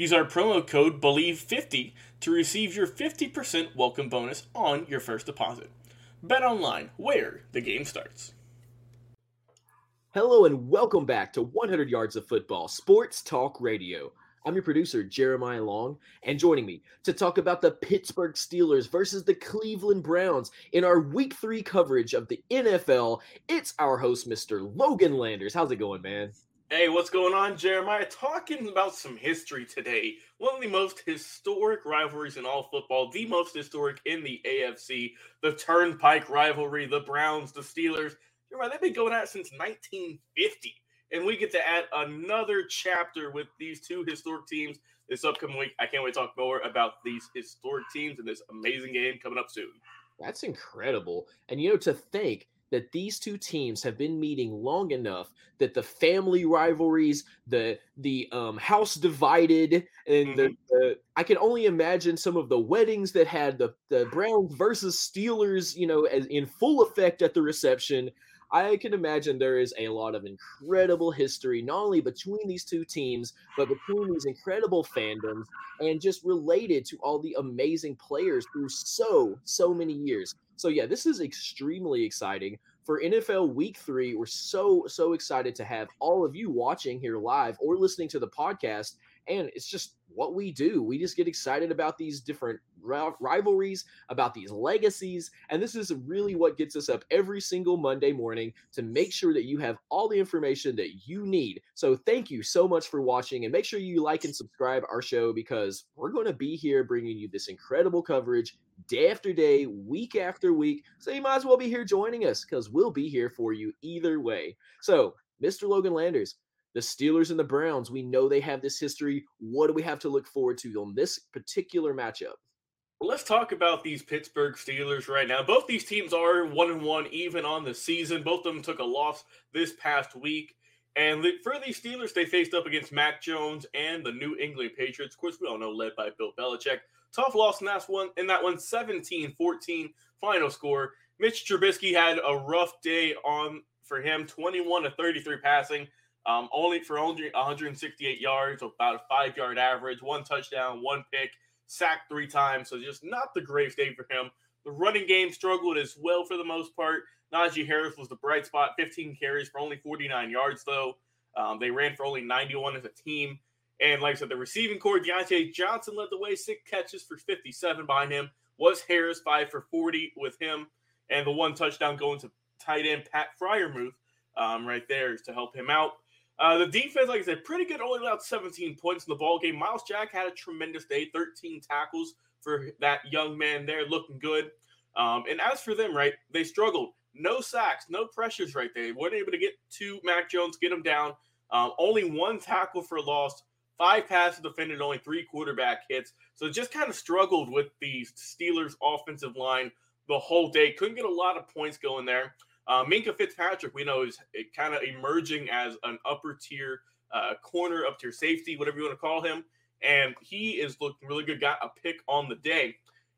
Use our promo code BELIEVE50 to receive your 50% welcome bonus on your first deposit. Bet online, where the game starts. Hello and welcome back to 100 Yards of Football Sports Talk Radio. I'm your producer, Jeremiah Long, and joining me to talk about the Pittsburgh Steelers versus the Cleveland Browns in our week three coverage of the NFL, it's our host, Mr. Logan Landers. How's it going, man? Hey, what's going on, Jeremiah? Talking about some history today. One of the most historic rivalries in all football, the most historic in the AFC, the Turnpike rivalry, the Browns, the Steelers. Jeremiah, they've been going at it since 1950. And we get to add another chapter with these two historic teams this upcoming week. I can't wait to talk more about these historic teams and this amazing game coming up soon. That's incredible. And you know, to think that these two teams have been meeting long enough that the family rivalries, the the um, house divided, and mm-hmm. the, the, I can only imagine some of the weddings that had the the Browns versus Steelers, you know, as, in full effect at the reception. I can imagine there is a lot of incredible history, not only between these two teams, but between these incredible fandoms and just related to all the amazing players through so, so many years. So, yeah, this is extremely exciting for NFL week three. We're so, so excited to have all of you watching here live or listening to the podcast. And it's just what we do. We just get excited about these different rivalries, about these legacies. And this is really what gets us up every single Monday morning to make sure that you have all the information that you need. So thank you so much for watching and make sure you like and subscribe our show because we're going to be here bringing you this incredible coverage day after day, week after week. So you might as well be here joining us because we'll be here for you either way. So, Mr. Logan Landers, the Steelers and the Browns, we know they have this history. What do we have to look forward to on this particular matchup? let's talk about these Pittsburgh Steelers right now. Both these teams are one and one, even on the season. Both of them took a loss this past week. And for these Steelers, they faced up against Mac Jones and the New England Patriots. Of course, we all know led by Bill Belichick. Tough loss in that one, in that one 17-14 final score. Mitch Trubisky had a rough day on for him, 21 to 33 passing, um, only for only 168 yards, about a five yard average, one touchdown, one pick, sacked three times. So just not the greatest day for him. The running game struggled as well for the most part. Najee Harris was the bright spot, 15 carries for only 49 yards, though. Um, they ran for only 91 as a team. And like I said, the receiving core, Diontae Johnson led the way, six catches for 57 behind him. Was Harris five for 40 with him, and the one touchdown going to tight end Pat Freiermuth um, right there to help him out. Uh, the defense, like I said, pretty good. Only allowed 17 points in the ball game. Myles Jack had a tremendous day, 13 tackles for that young man there, looking good. Um, and as for them, right, they struggled. No sacks, no pressures right there. They weren't able to get to Mac Jones, get him down. Um, only one tackle for loss, five passes defended, only three quarterback hits. So just kind of struggled with the Steelers' offensive line the whole day. Couldn't get a lot of points going there. Uh, Minkah Fitzpatrick, we know, is kind of emerging as an upper tier uh, corner, up tier safety, whatever you want to call him. And he is looking really good. Got a pick on the day.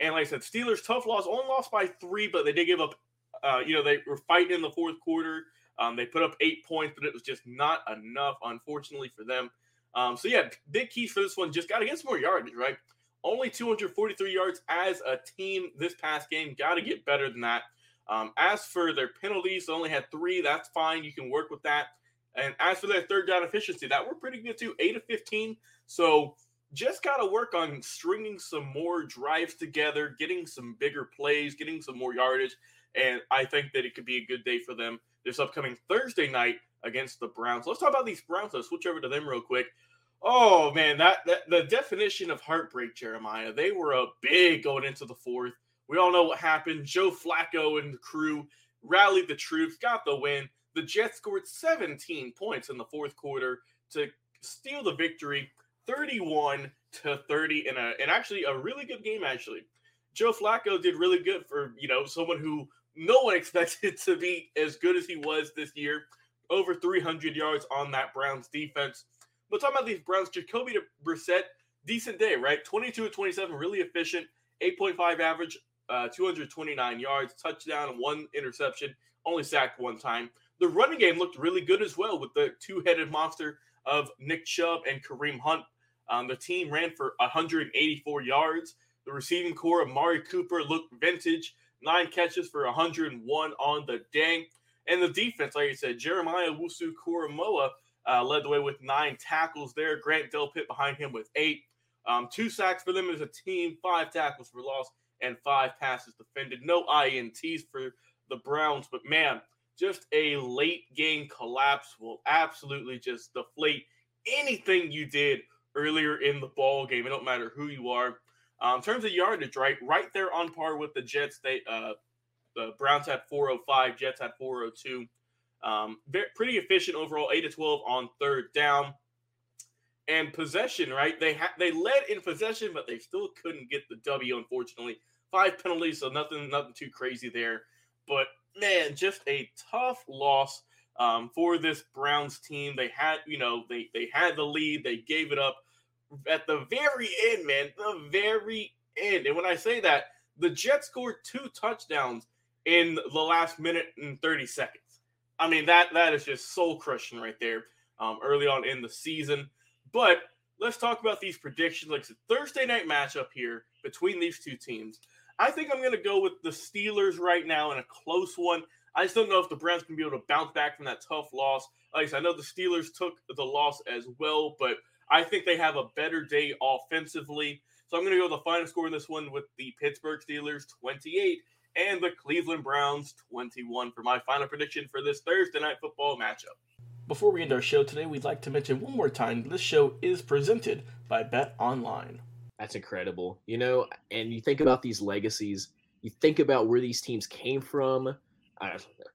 And like I said, Steelers tough loss, only lost by three, but they did give up. Uh, you know, they were fighting in the fourth quarter. Um, they put up eight points, but it was just not enough, unfortunately, for them. Um, so yeah, big keys for this one. Just got to get some more yardage, right? Only 243 yards as a team this past game. Got to get better than that. Um, as for their penalties, they only had three. That's fine. You can work with that. And as for their third down efficiency, that were pretty good too, eight of 15. So just got to work on stringing some more drives together, getting some bigger plays, getting some more yardage. And I think that it could be a good day for them this upcoming Thursday night against the Browns. Let's talk about these Browns. Let's switch over to them real quick. Oh man, that, that the definition of heartbreak, Jeremiah. They were a big going into the fourth. We all know what happened. Joe Flacco and the crew rallied the troops, got the win. The Jets scored 17 points in the fourth quarter to steal the victory, 31 to 30, in a and actually a really good game. Actually, Joe Flacco did really good for you know someone who no one expected to be as good as he was this year. Over 300 yards on that Browns defense. But talking about these Browns, Jacoby Brissett, decent day, right? 22 to 27, really efficient, 8.5 average, uh, 229 yards, touchdown, one interception, only sacked one time. The running game looked really good as well with the two headed monster of Nick Chubb and Kareem Hunt. Um, the team ran for 184 yards. The receiving core of Amari Cooper looked vintage, nine catches for 101 on the day. And the defense, like I said, Jeremiah Owusu-Koramoah uh, led the way with nine tackles there. Grant Delpit behind him with eight. Um, two sacks for them as a team, five tackles for loss, and five passes defended. No INTs for the Browns, but man, just a late game collapse will absolutely just deflate anything you did earlier in the ball game. It don't matter who you are. Um, in terms of yardage, right, right there on par with the Jets. They uh, the Browns had 405, Jets had 402. Um, very, pretty efficient overall, eight to 12 on third down. And possession, right? They had they led in possession, but they still couldn't get the W. Unfortunately, five penalties, so nothing nothing too crazy there. But man, just a tough loss um, for this Browns team. They had, you know, they they had the lead, they gave it up at the very end, man, the very end. And when I say that, the Jets scored two touchdowns in the last minute and 30 seconds. I mean, that that is just soul crushing right there um, early on in the season. But let's talk about these predictions. Like it's Thursday night matchup here between these two teams. I think I'm going to go with the Steelers right now in a close one. I just don't know if the Browns can be able to bounce back from that tough loss. Like I said, I know the Steelers took the loss as well, but I think they have a better day offensively. So I'm going to go with the final score in this one with the Pittsburgh Steelers 28 and the Cleveland Browns 21 for my final prediction for this Thursday night football matchup. Before we end our show today, we'd like to mention one more time this show is presented by Bet Online. That's incredible. You know, and you think about these legacies, you think about where these teams came from.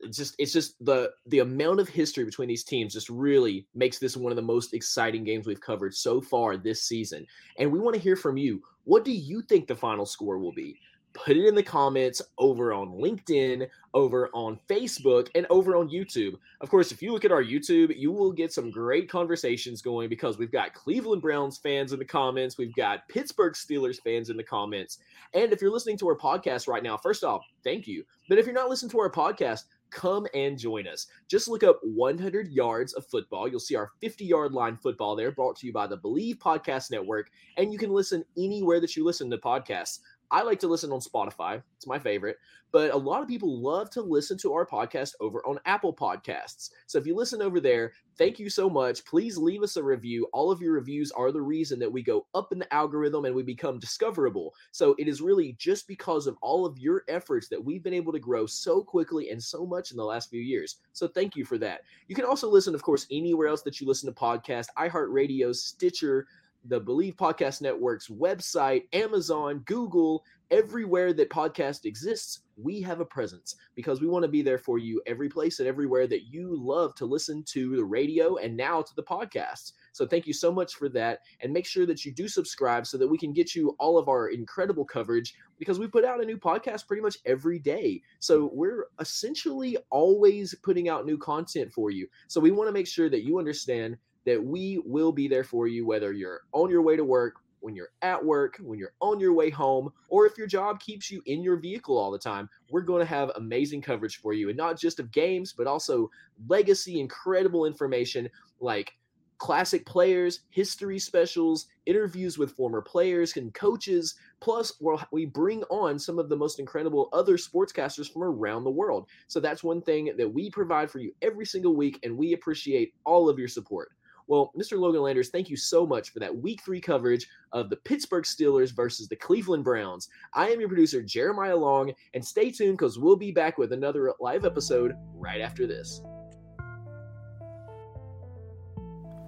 it's just it's just the the amount of history between these teams just really makes this one of the most exciting games we've covered so far this season. And we want to hear from you. What do you think the final score will be? Put it in the comments over on LinkedIn, over on Facebook, and over on YouTube. Of course, if you look at our YouTube, you will get some great conversations going because we've got Cleveland Browns fans in the comments, we've got Pittsburgh Steelers fans in the comments. And if you're listening to our podcast right now, first off, thank you. But if you're not listening to our podcast, come and join us. Just look up 100 yards of football. You'll see our 50 yard line football there, brought to you by the Believe Podcast Network. And you can listen anywhere that you listen to podcasts. I like to listen on Spotify. It's my favorite. But a lot of people love to listen to our podcast over on Apple Podcasts. So if you listen over there, thank you so much. Please leave us a review. All of your reviews are the reason that we go up in the algorithm and we become discoverable. So it is really just because of all of your efforts that we've been able to grow so quickly and so much in the last few years. So thank you for that. You can also listen, of course, anywhere else that you listen to podcasts, iHeartRadio, Stitcher, the Believe Podcast Network's website, Amazon, Google, everywhere that podcast exists, we have a presence because we want to be there for you every place and everywhere that you love to listen to the radio and now to the podcasts. So thank you so much for that. And make sure that you do subscribe so that we can get you all of our incredible coverage because we put out a new podcast pretty much every day. So we're essentially always putting out new content for you. So we want to make sure that you understand that we will be there for you, whether you're on your way to work, when you're at work, when you're on your way home, or if your job keeps you in your vehicle all the time, we're going to have amazing coverage for you. And not just of games, but also legacy, incredible information like classic players, history specials, interviews with former players and coaches. Plus, we bring on some of the most incredible other sportscasters from around the world. So that's one thing that we provide for you every single week, and we appreciate all of your support. Well, Mr. Logan Landers, thank you so much for that week three coverage of the Pittsburgh Steelers versus the Cleveland Browns. I am your producer, Jeremiah Long, and stay tuned because we'll be back with another live episode right after this.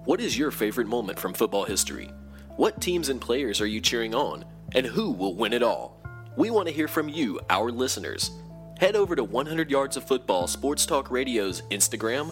What is your favorite moment from football history? What teams and players are you cheering on? And who will win it all? We want to hear from you, our listeners. Head over to 100 Yards of Football Sports Talk Radio's Instagram,